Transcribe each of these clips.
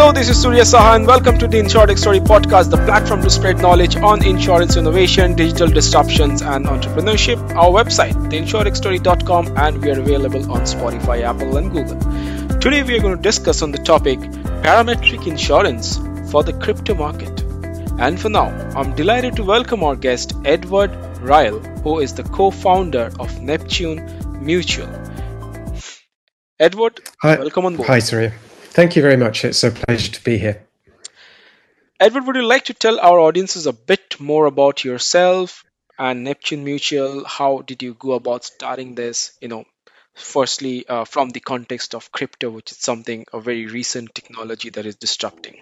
Hello, this is Surya Saha, and welcome to the Insurtech Story podcast, the platform to spread knowledge on insurance innovation, digital disruptions, and entrepreneurship. Our website, theinsurtechstory.com, and we are available on Spotify, Apple, and Google. Today, we are going to discuss on the topic parametric insurance for the crypto market. And for now, I'm delighted to welcome our guest, Edward Ryle, who is the co founder of Neptune Mutual. Edward, Hi. welcome on board. Hi, Surya. Thank you very much. It's a pleasure to be here. Edward, would you like to tell our audiences a bit more about yourself and Neptune Mutual? How did you go about starting this? You know, firstly, uh, from the context of crypto, which is something a very recent technology that is disrupting.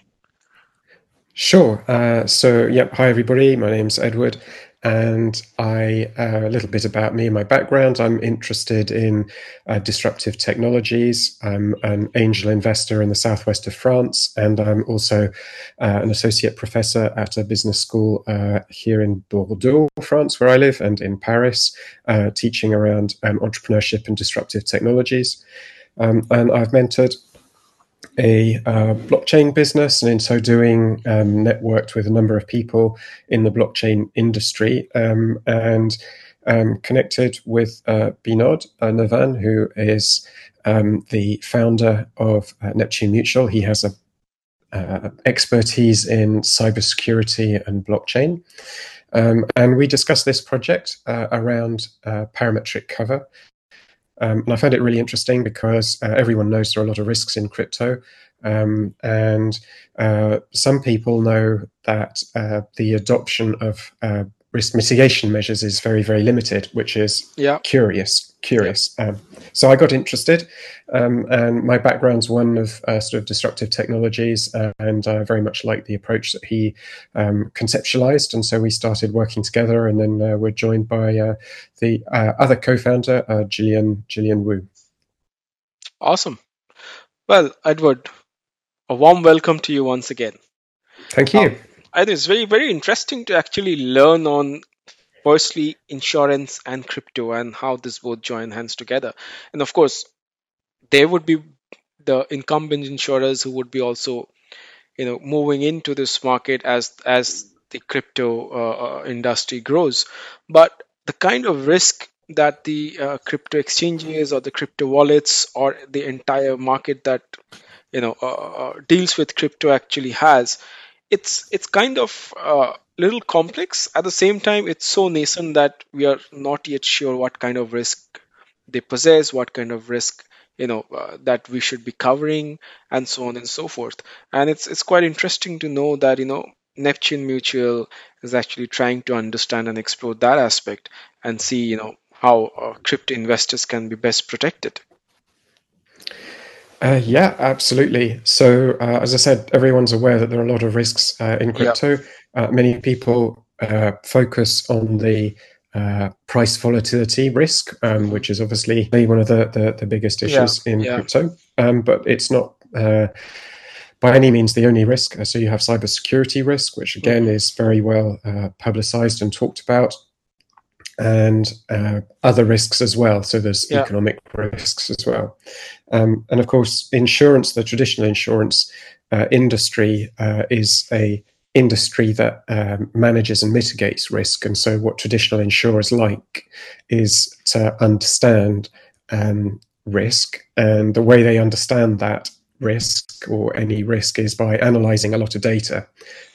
Sure. Uh, so, yep. Hi, everybody. My name's Edward, and I uh, a little bit about me and my background. I'm interested in uh, disruptive technologies. I'm an angel investor in the southwest of France, and I'm also uh, an associate professor at a business school uh, here in Bordeaux, France, where I live, and in Paris, uh, teaching around um, entrepreneurship and disruptive technologies. Um, and I've mentored a uh, blockchain business, and in so doing, um, networked with a number of people in the blockchain industry um, and um, connected with uh, Binod uh, Nirvan, who is um, the founder of uh, Neptune Mutual. He has a uh, expertise in cybersecurity and blockchain. Um, and we discussed this project uh, around parametric cover, um, and I found it really interesting because uh, everyone knows there are a lot of risks in crypto. Um, and uh, some people know that uh, the adoption of uh, risk mitigation measures is very, very limited, which is Yeah. curious. Curious. Um, so I got interested, um, and my background's one of uh, sort of disruptive technologies, uh, and I very much like the approach that he um, conceptualized. And so we started working together, and then uh, we're joined by uh, the uh, other co-founder, uh, Gillian Gillian Wu. Awesome. Well, Edward, a warm welcome to you once again. Thank you. I think it's very, very interesting to actually learn on firstly insurance and crypto and how this both join hands together. And of course, there would be the incumbent insurers who would be also, you know, moving into this market as as the crypto uh, uh, industry grows. But the kind of risk that the uh, crypto exchanges or the crypto wallets or the entire market that you know uh, uh, deals with crypto actually has it's it's kind of uh, little complex. At the same time it's so nascent that we are not yet sure what kind of risk they possess what kind of risk you know uh, that we should be covering and so on and so forth. And it's it's quite interesting to know that you know neptune mutual is actually trying to understand and explore that aspect and see you know how uh, crypto investors can be best protected Uh, yeah, absolutely. So, uh, as I said, everyone's aware that there are a lot of risks uh, in yeah crypto. Uh, many people uh, focus on the uh, price volatility risk, um, which is obviously one of the, the, the biggest yeah issues in yeah crypto. Um, but it's not uh, by any means the only risk. So, you have cybersecurity risk, which again hmm is very well uh, publicized and talked about and uh, other risks as well. So there's yeah economic risks as well. Um, and of course, insurance, the traditional insurance uh, industry, uh, is a industry that um, manages and mitigates risk. And so, what traditional insurers like is to understand um, risk, and the way they understand that risk or any risk is by analyzing a lot of data.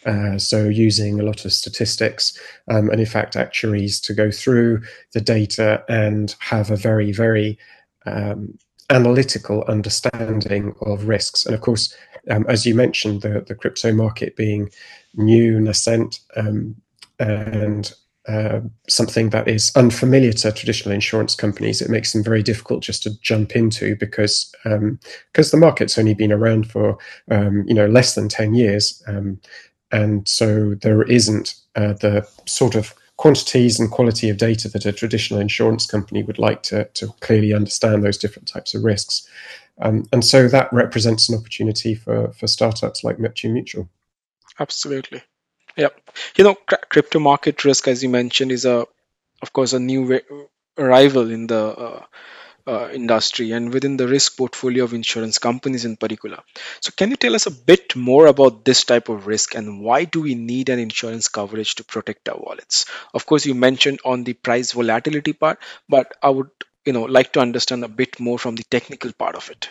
Uh, so, using a lot of statistics um, and, in fact, actuaries to go through the data and have a very, very um, analytical understanding of risks. And of course, um, as you mentioned, the, the crypto market being new, nascent, um, and uh, something that is unfamiliar to traditional insurance companies, it makes them very difficult just to jump into because um, because the market's only been around for um, you know less than ten years, um, and so there isn't uh, the sort of quantities and quality of data that a traditional insurance company would like to to clearly understand those different types of risks, um, and so that represents an opportunity for for startups like Neptune Mutual. absolutely Yep. You know, cr- crypto market risk, as you mentioned, is a, of course, a new wa- arrival in the uh, uh, industry and within the risk portfolio of insurance companies in particular. So, can you tell us a bit more about this type of risk and why do we need an insurance coverage to protect our wallets? Of course, you mentioned on the price volatility part, but I would you know like to understand a bit more from the technical part of it.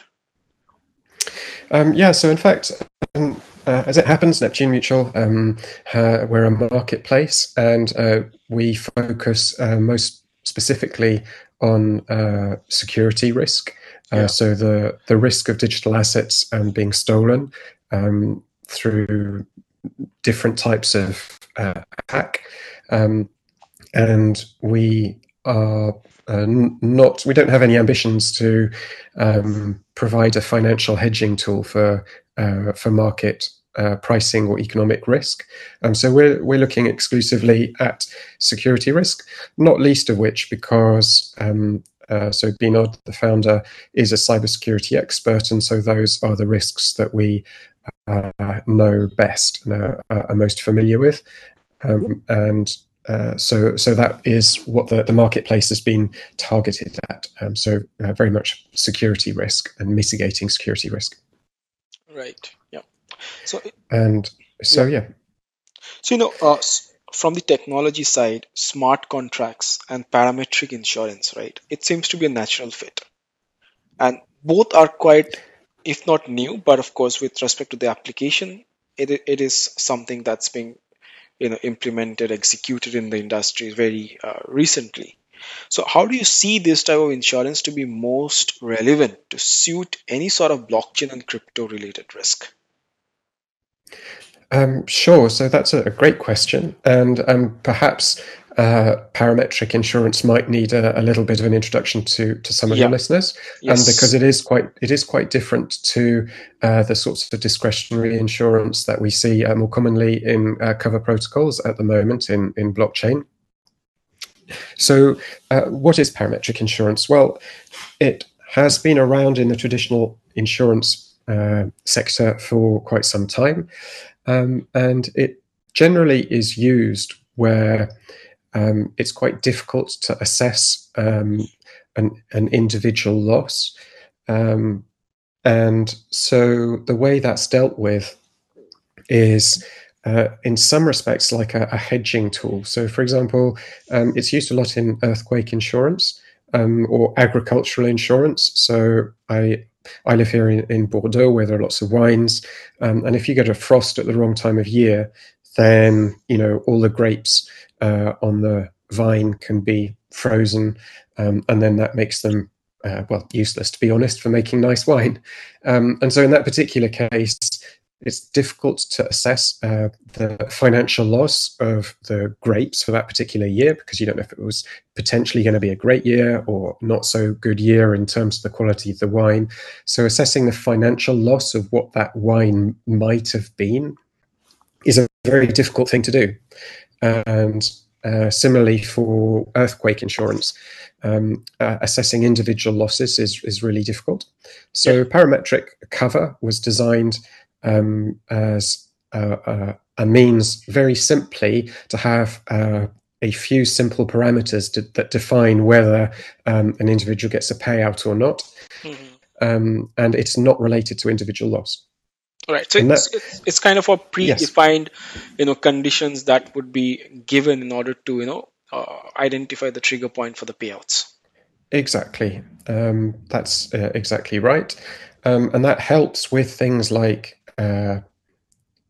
Um, yeah, so in fact, um, uh, as it happens, Neptune Mutual, um, uh, we're a marketplace and uh, we focus uh, most specifically on uh, security risk. Uh, yeah. So the, the risk of digital assets um, being stolen um, through different types of hack. Um, and we are uh, not we don't have any ambitions to um, provide a financial hedging tool for uh, for market uh, pricing or economic risk. Um, so we're we're looking exclusively at security risk, not least of which because um, uh, so Binod, the founder, is a cybersecurity expert, and so those are the risks that we uh, know best and are, are most familiar with. Um, and uh, so, so that is what the, the marketplace has been targeted at. Um, so, uh, very much security risk and mitigating security risk. Right. Yeah. So, and so yeah. yeah. So you know, uh, from the technology side, smart contracts and parametric insurance, right? It seems to be a natural fit, and both are quite, if not new, but of course, with respect to the application, it it is something that's being you know implemented executed in the industry very uh, recently so how do you see this type of insurance to be most relevant to suit any sort of blockchain and crypto related risk um, sure so that's a, great question and um, perhaps uh, parametric insurance might need a, a, little bit of an introduction to to some of yeah. your listeners, yes. and because it is quite it is quite different to uh, the sorts of discretionary insurance that we see uh, more commonly in uh, cover protocols at the moment in in blockchain. So, uh, what is parametric insurance? Well, it has been around in the traditional insurance uh, sector for quite some time, um, and it generally is used where um, it's quite difficult to assess um, an, an, individual loss. Um, and so the way that's dealt with is uh, in some respects like a, a, hedging tool. So, for example, um, it's used a lot in earthquake insurance um, or agricultural insurance. So, I I live here in, in Bordeaux where there are lots of wines, um, and if you get a frost at the wrong time of year, then you know all the grapes uh, on the vine can be frozen, um, and then that makes them uh, well useless, to be honest, for making nice wine. Um, and so, in that particular case, it's difficult to assess uh, the financial loss of the grapes for that particular year because you don't know if it was potentially going to be a great year or not so good year in terms of the quality of the wine. So, assessing the financial loss of what that wine might have been is a very difficult thing to do. And uh, similarly, for earthquake insurance, um, uh, assessing individual losses is, is really difficult. So, parametric cover was designed um, as a, a, a, means, very simply, to have uh, a few simple parameters to, that define whether um, an individual gets a payout or not. Mm-hmm. Um, and it's not related to individual loss. Right. So it's, it's, it's kind of a predefined, yes. you know, conditions that would be given in order to, you know, uh, identify the trigger point for the payouts. Exactly. Um, that's uh, exactly right. Um, and that helps with things like uh,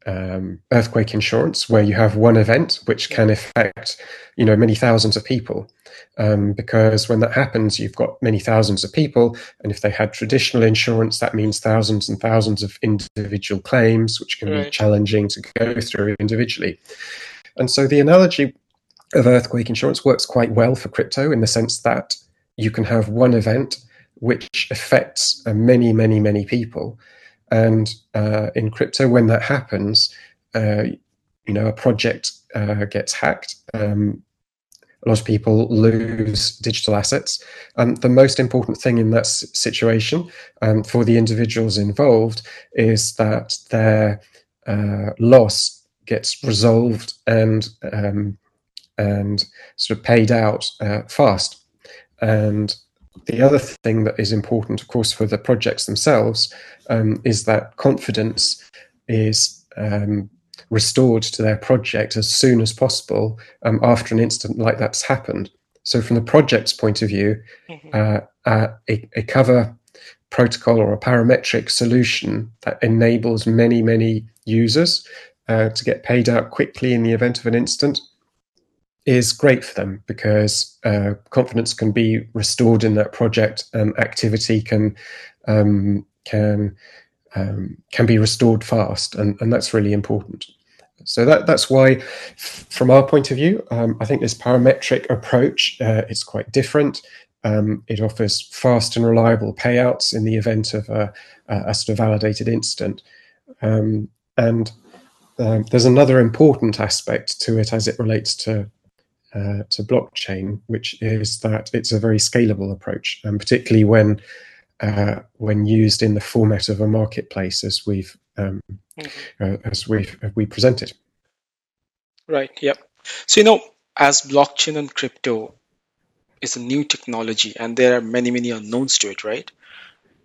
um, earthquake insurance, where you have one event which can affect, you know, many thousands of people. Um, because when that happens, you've got many thousands of people, and if they had traditional insurance, that means thousands and thousands of individual claims, which can right. be challenging to go through individually. And so the analogy of earthquake insurance works quite well for crypto in the sense that you can have one event which affects uh, many, many, many people and uh, in crypto, when that happens, uh, you know, a project uh, gets hacked. Um, a lot of people lose digital assets. And the most important thing in that situation um, for the individuals involved is that their uh, loss gets resolved and um, and sort of paid out uh, fast. And the other thing that is important, of course, for the projects themselves um, is that confidence is um, restored to their project as soon as possible um, after an incident like that's happened. So, from the project's point of view, mm-hmm. uh, uh, a, a, cover protocol or a parametric solution that enables many, many users uh, to get paid out quickly in the event of an incident is great for them because uh, confidence can be restored in that project and activity can um, can um, can be restored fast, and, and that's really important. So that that's why, from our point of view, um, I think this parametric approach uh, is quite different. Um, it offers fast and reliable payouts in the event of a, a sort of validated incident, um, and um, there's another important aspect to it as it relates to uh, to blockchain, which is that it's a very scalable approach, and particularly when uh, when used in the format of a marketplace, as we've um, mm-hmm. uh, as we we presented. Right. Yep. So you know, as blockchain and crypto is a new technology, and there are many many unknowns to it, right?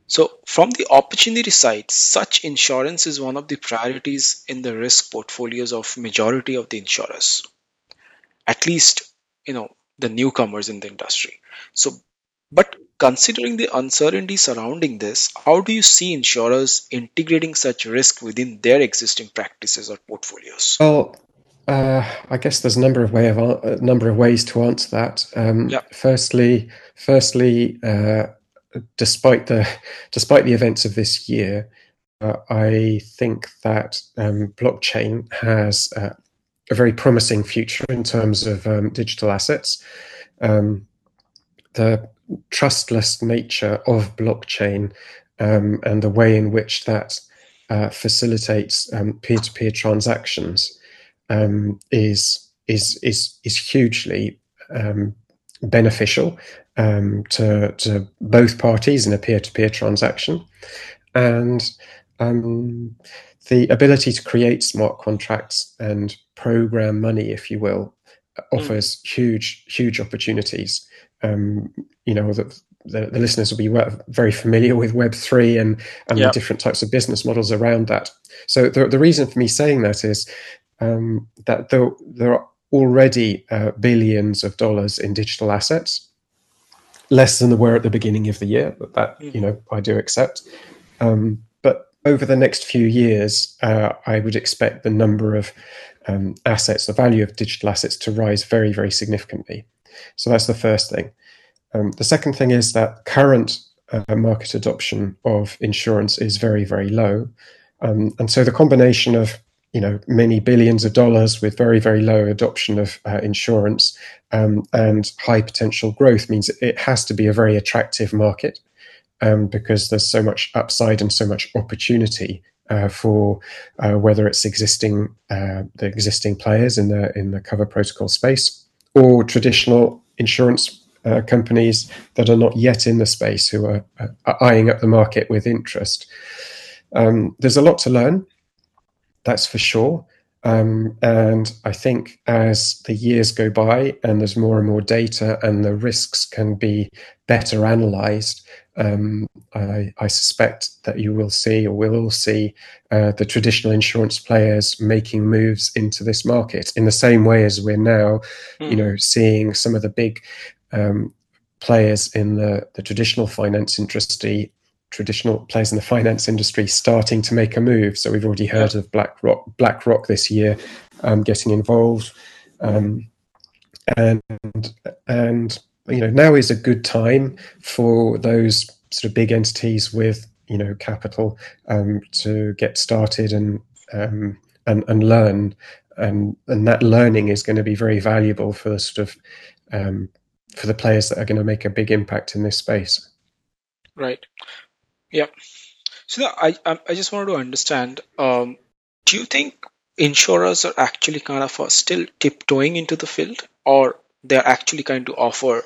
So from the opportunity side, such insurance is one of the priorities in the risk portfolios of majority of the insurers at least you know the newcomers in the industry so but considering the uncertainty surrounding this how do you see insurers integrating such risk within their existing practices or portfolios well uh, I guess there's a number of way of a uh, number of ways to answer that. Um, yep. Firstly, firstly, uh, despite the despite the events of this year, uh, I think that um, blockchain has uh, a very promising future in terms of um, digital assets. Um, the trustless nature of blockchain um, and the way in which that uh, facilitates um, peer-to-peer transactions um, is is is is hugely um, beneficial to to both parties in a peer-to-peer transaction, and the ability to create smart contracts and program money, if you will, offers mm. huge, huge opportunities. Um, you know, the, the, the, listeners will be very familiar with Web3 and, and yep. the different types of business models around that. So the, the reason for me saying that is um, that there, there are already uh, billions of dollars in digital assets, less than there were at the beginning of the year, but that, mm. you know, I do accept. Um, over the next few years, uh, I would expect the number of um, assets, the value of digital assets to rise very, very significantly. So that's the first thing. Um, the second thing is that current uh, market adoption of insurance is very, very low. Um, and so the combination of you know many billions of dollars with very very low adoption of uh, insurance um, and high potential growth means it has to be a very attractive market um, because there's so much upside and so much opportunity uh, for uh, whether it's existing uh, the existing players in the in the cover protocol space or traditional insurance uh, companies that are not yet in the space who are, are uh, eyeing up the market with interest. Um, there's a lot to learn, that's for sure. Um, and I think as the years go by and there's more and more data and the risks can be better analyzed, um, I, I, suspect that you will see, or we'll all see, uh, the traditional insurance players making moves into this market in the same way as we're now, mm. you hmm. know, seeing some of the big um, players in the, the traditional finance industry, traditional players in the finance industry, starting to make a move. So we've already heard of BlackRock, BlackRock this year um, getting involved, um, and and you know now is a good time for those sort of big entities with you know capital um, to get started and um, and and learn and and that learning is going to be very valuable for the sort of um, for the players that are going to make a big impact in this space. Right. Yeah. So I I just wanted to understand. Um, do you think insurers are actually kind of uh, still tiptoeing into the field, or they're actually kind to offer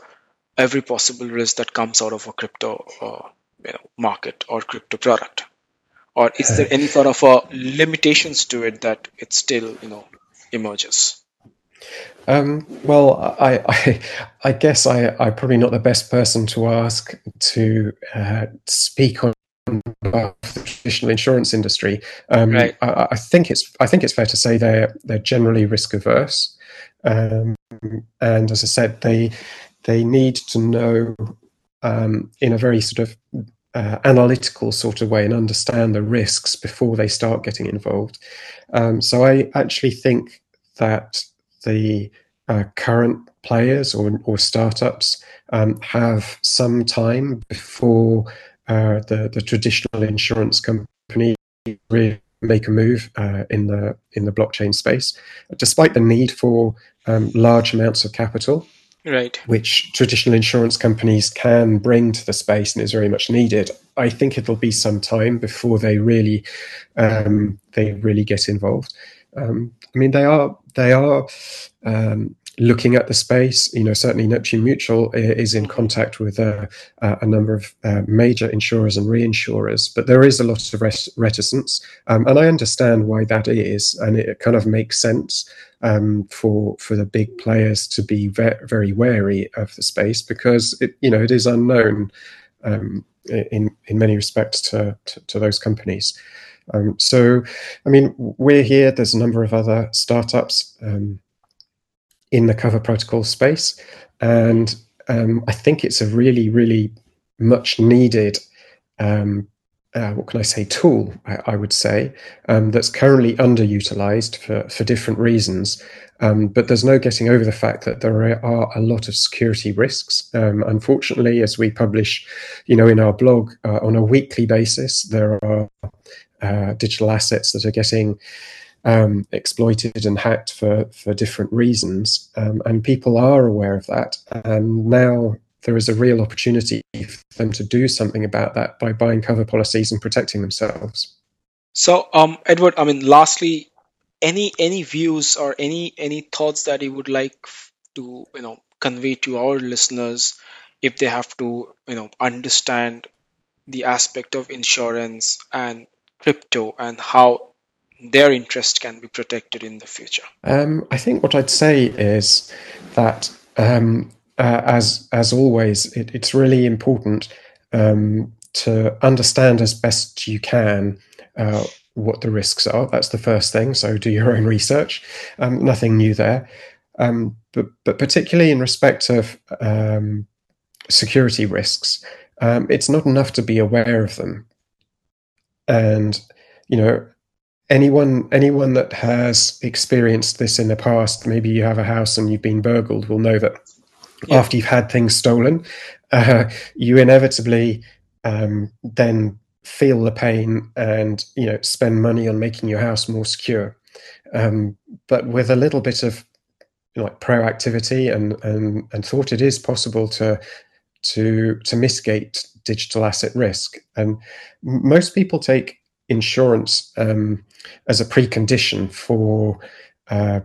every possible risk that comes out of a crypto uh, you know, market or crypto product? Or is there any sort of a limitations to it that it still you know emerges? Um, well, I, I, I guess I, I'm probably not the best person to ask to uh, speak on the traditional insurance industry. Um, right. I, I, think it's I think it's fair to say they're they're generally risk averse, um, and as I said, they they need to know um, in a very sort of uh, analytical sort of way and understand the risks before they start getting involved. Um, so I actually think that the uh, current players or, or startups um, have some time before uh, the the traditional insurance company really make a move uh, in the in the blockchain space, despite the need for um, large amounts of capital right. which traditional insurance companies can bring to the space and is very much needed. I think it'll be some time before they really um, they really get involved um, i mean they are they are um, looking at the space. You know certainly neptune mutual is in contact with uh, a number of uh, major insurers and reinsurers but there is a lot of reticence. Um, and i understand why that is and it kind of makes sense um, for for the big players to be ve- very wary of the space because it you know it is unknown. Um, in in many respects to to, to those companies. Um, so, I mean, we're here. There's a number of other startups um, in the cover protocol space, and um, I think it's a really, really much needed um, uh, what can I say, tool, I, I would say, um, that's currently underutilized for, for different reasons. Um, but there's no getting over the fact that there are a lot of security risks. Um, unfortunately, as we publish, you know, in our blog uh, on a weekly basis, there are uh, digital assets that are getting um, exploited and hacked for for different reasons, um, and people are aware of that. And now there is a real opportunity for them to do something about that by buying cover policies and protecting themselves. So, um, Edward, I mean, lastly, any any views or any any thoughts that you would like to you know convey to our listeners if they have to you know understand the aspect of insurance and crypto and how their interest can be protected in the future? Um, I think what I'd say is that um, uh, as as always, it, it's really important um, to understand as best you can uh, what the risks are. That's the first thing. So do your own research. Um, nothing new there. Um, but but particularly in respect of um, security risks, um, it's not enough to be aware of them. And you know, anyone anyone that has experienced this in the past, maybe you have a house and you've been burgled, will know that yeah. after you've had things stolen, uh, you inevitably um, then feel the pain and you know spend money on making your house more secure. Um, but with a little bit of you know, like proactivity and, and and thought, it is possible to to to mitigate digital asset risk. And most people take insurance um, as a precondition for uh,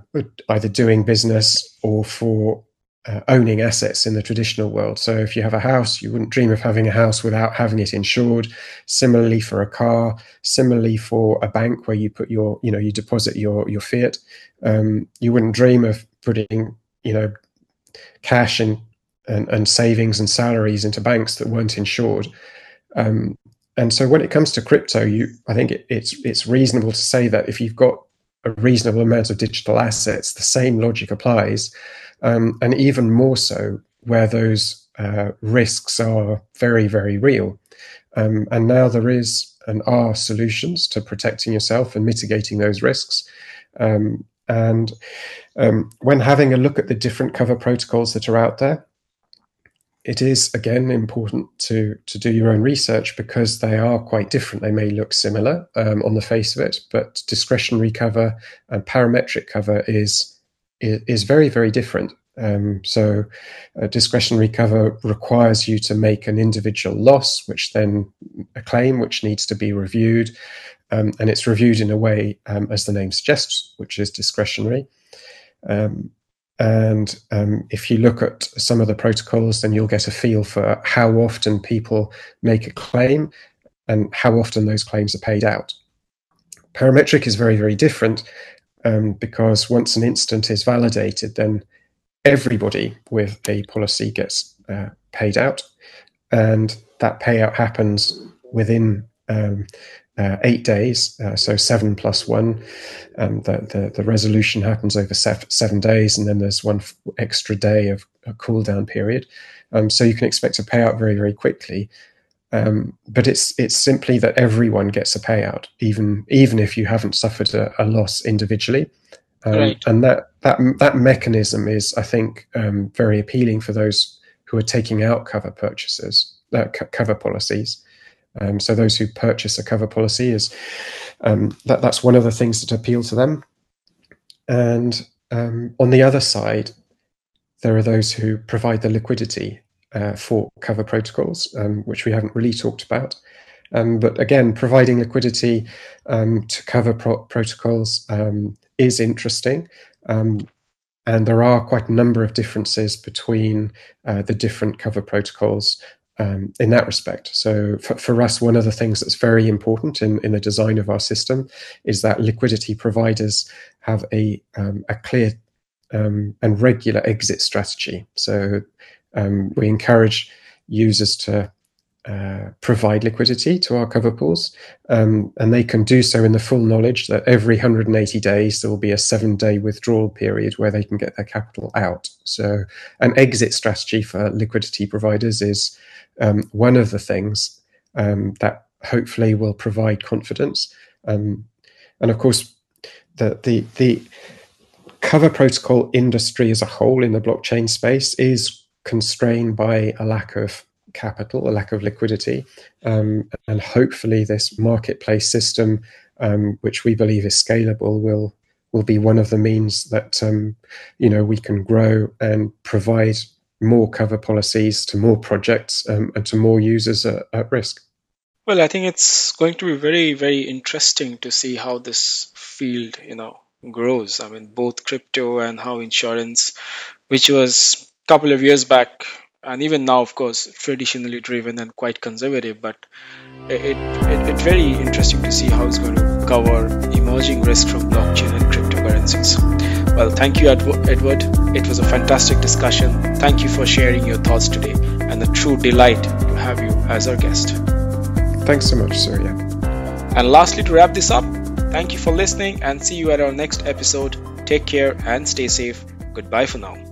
either doing business or for uh, owning assets in the traditional world. So if you have a house, you wouldn't dream of having a house without having it insured. Similarly for a car, similarly for a bank where you put your, you know, you deposit your your fiat. Um, you wouldn't dream of putting, you know, cash and, and, and savings and salaries into banks that weren't insured. Um, and so when it comes to crypto, you I think it, it's it's reasonable to say that if you've got a reasonable amount of digital assets, the same logic applies um, and even more so where those uh, risks are very, very real. Um, and now there is and are solutions to protecting yourself and mitigating those risks. Um, and um, when having a look at the different cover protocols that are out there, it is again important to to do your own research because they are quite different. They may look similar um, on the face of it, but discretionary cover and parametric cover is is very, very different. Um, so, discretionary cover requires you to make an individual loss, which then a claim which needs to be reviewed, um, and it's reviewed in a way um, as the name suggests, which is discretionary. Um, and um, if you look at some of the protocols, then you'll get a feel for how often people make a claim and how often those claims are paid out. Parametric is very, very different um, because once an instant is validated, then everybody with a policy gets uh, paid out, and that payout happens within um, uh, eight days, uh, so seven plus one. Um, the, the, the resolution happens over seven days, and then there's one extra day of a cool down period. Um, so you can expect a payout very very quickly. Um, but it's it's simply that everyone gets a payout, even even if you haven't suffered a, a loss individually. Um, right. And that that that mechanism is, I think, um, very appealing for those who are taking out cover purchases, uh, cover policies. Um, so those who purchase a cover policy is um, that that's one of the things that appeal to them. And um, on the other side, there are those who provide the liquidity uh, for cover protocols, um, which we haven't really talked about. Um, but again, providing liquidity um, to cover pro- protocols is interesting. and there are quite a number of differences between uh, the different cover protocols um, in that respect. So for, for, us, one of the things that's very important in, in the design of our system is that liquidity providers have a, um, a clear um, and regular exit strategy. So um, we encourage users to uh, provide liquidity to our cover pools, um, and they can do so in the full knowledge that every 180 days there will be a seven day withdrawal period where they can get their capital out. So, an exit strategy for liquidity providers is um, one of the things um, that hopefully will provide confidence. Um, and of course, the, the, the cover protocol industry as a whole in the blockchain space is constrained by a lack of capital, a lack of liquidity. Um, and hopefully, this marketplace system, um, which we believe is scalable, will will be one of the means that um, you know we can grow and provide more cover policies to more projects um, and to more users at, at risk. Well, I think it's going to be very, very interesting to see how this field, you know, grows. I mean, both crypto and how insurance, which was couple of years back, and even now, of course, traditionally driven and quite conservative, but it, it, it's very interesting to see how it's going to cover emerging risk from blockchain and cryptocurrencies. Well, thank you, Edward. It was a fantastic discussion. Thank you for sharing your thoughts today, and a true delight to have you as our guest. Thanks so much, Surya. And lastly, to wrap this up, thank you for listening and see you at our next episode. Take care and stay safe. Goodbye for now.